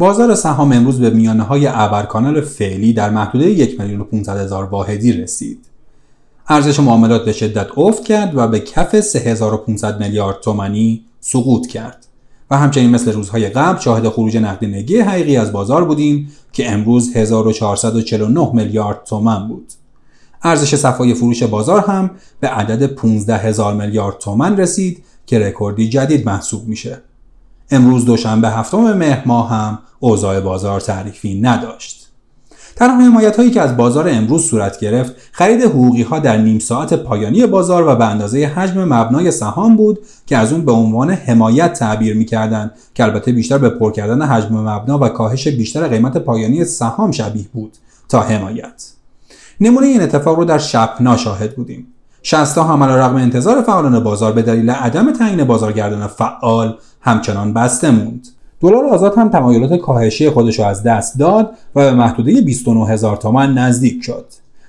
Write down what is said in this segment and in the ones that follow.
بازار سهام امروز به میانه های ابرکانال فعلی در محدوده 1 میلیون هزار واحدی رسید. ارزش معاملات به شدت افت کرد و به کف 3500 میلیارد تومانی سقوط کرد. و همچنین مثل روزهای قبل شاهد خروج نقدینگی حقیقی از بازار بودیم که امروز 1449 میلیارد تومن بود. ارزش صفای فروش بازار هم به عدد 15 هزار میلیارد تومن رسید که رکوردی جدید محسوب میشه. امروز دوشنبه هفتم مهر ماه هم اوضاع بازار تعریفی نداشت. تنها حمایت هایی که از بازار امروز صورت گرفت خرید حقوقی ها در نیم ساعت پایانی بازار و به اندازه حجم مبنای سهام بود که از اون به عنوان حمایت تعبیر می‌کردند که البته بیشتر به پر کردن حجم مبنا و کاهش بیشتر قیمت پایانی سهام شبیه بود تا حمایت نمونه این اتفاق رو در شب شاهد بودیم شستا هم رغم انتظار فعالان بازار به دلیل عدم تعیین بازارگردان فعال همچنان بسته موند دلار آزاد هم تمایلات کاهشی خودش رو از دست داد و به محدوده 29 هزار تومان نزدیک شد.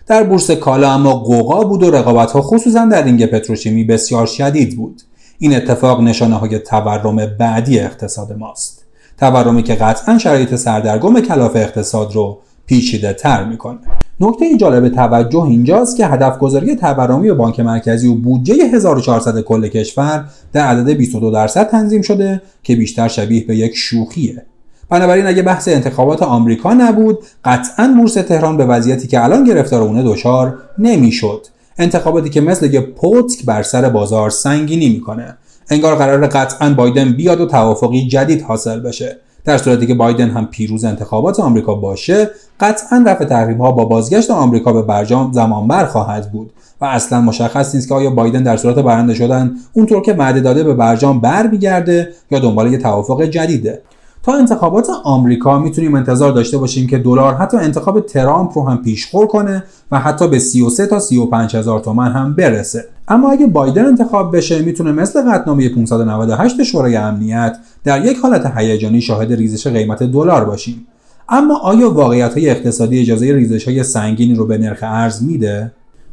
در بورس کالا اما قوقا بود و رقابت ها خصوصا در رینگ پتروشیمی بسیار شدید بود. این اتفاق نشانه های تورم بعدی اقتصاد ماست. تورمی که قطعا شرایط سردرگم کلاف اقتصاد رو پیچیده تر می‌کنه. نکته جالب توجه اینجاست که هدف گذاری تورمی بانک مرکزی و بودجه 1400 کل کشور در عدد 22 درصد تنظیم شده که بیشتر شبیه به یک شوخیه. بنابراین اگه بحث انتخابات آمریکا نبود قطعا بورس تهران به وضعیتی که الان گرفتار اونه دچار نمی‌شد. انتخاباتی که مثل یه پوتک بر سر بازار سنگینی می‌کنه. انگار قرار قطعا بایدن بیاد و توافقی جدید حاصل بشه. در صورتی که بایدن هم پیروز انتخابات آمریکا باشه قطعا رفع تحریم ها با بازگشت آمریکا به برجام زمانبر خواهد بود و اصلا مشخص نیست که آیا بایدن در صورت برنده شدن اونطور که وعده داده به برجام برمیگرده یا دنبال یه توافق جدیده. تا انتخابات آمریکا می‌تونیم انتظار داشته باشیم که دلار حتی انتخاب ترامپ رو هم پیشخور کنه و حتی به 33 تا 35 هزار تومن هم برسه. اما اگه بایدن انتخاب بشه می‌تونه مثل قطعنامه 598 شورای امنیت در یک حالت هیجانی شاهد ریزش قیمت دلار باشیم. اما آیا واقعیت های اقتصادی اجازه ریزش های سنگینی رو به نرخ ارز میده؟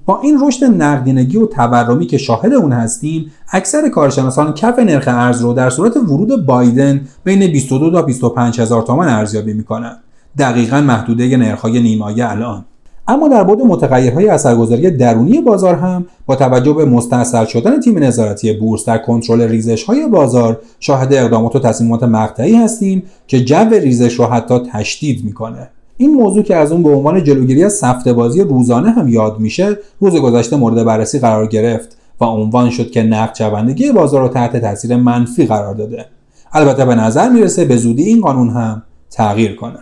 با این رشد نقدینگی و تورمی که شاهد اون هستیم اکثر کارشناسان کف نرخ ارز رو در صورت ورود بایدن بین 22 تا 25 هزار تومان ارزیابی می‌کنند دقیقا محدوده نرخ‌های نیمایه الان. اما در بعد متغیرهای اثرگذاری درونی بازار هم با توجه به مستاصل شدن تیم نظارتی بورس در کنترل ریزش های بازار شاهد اقدامات و تصمیمات مقطعی هستیم که جو ریزش رو حتی تشدید می‌کنه. این موضوع که از اون به عنوان جلوگیری از سفته بازی روزانه هم یاد میشه روز گذشته مورد بررسی قرار گرفت و عنوان شد که نقد شوندگی بازار رو تحت تاثیر منفی قرار داده. البته به نظر می‌رسه به زودی این قانون هم تغییر کنه.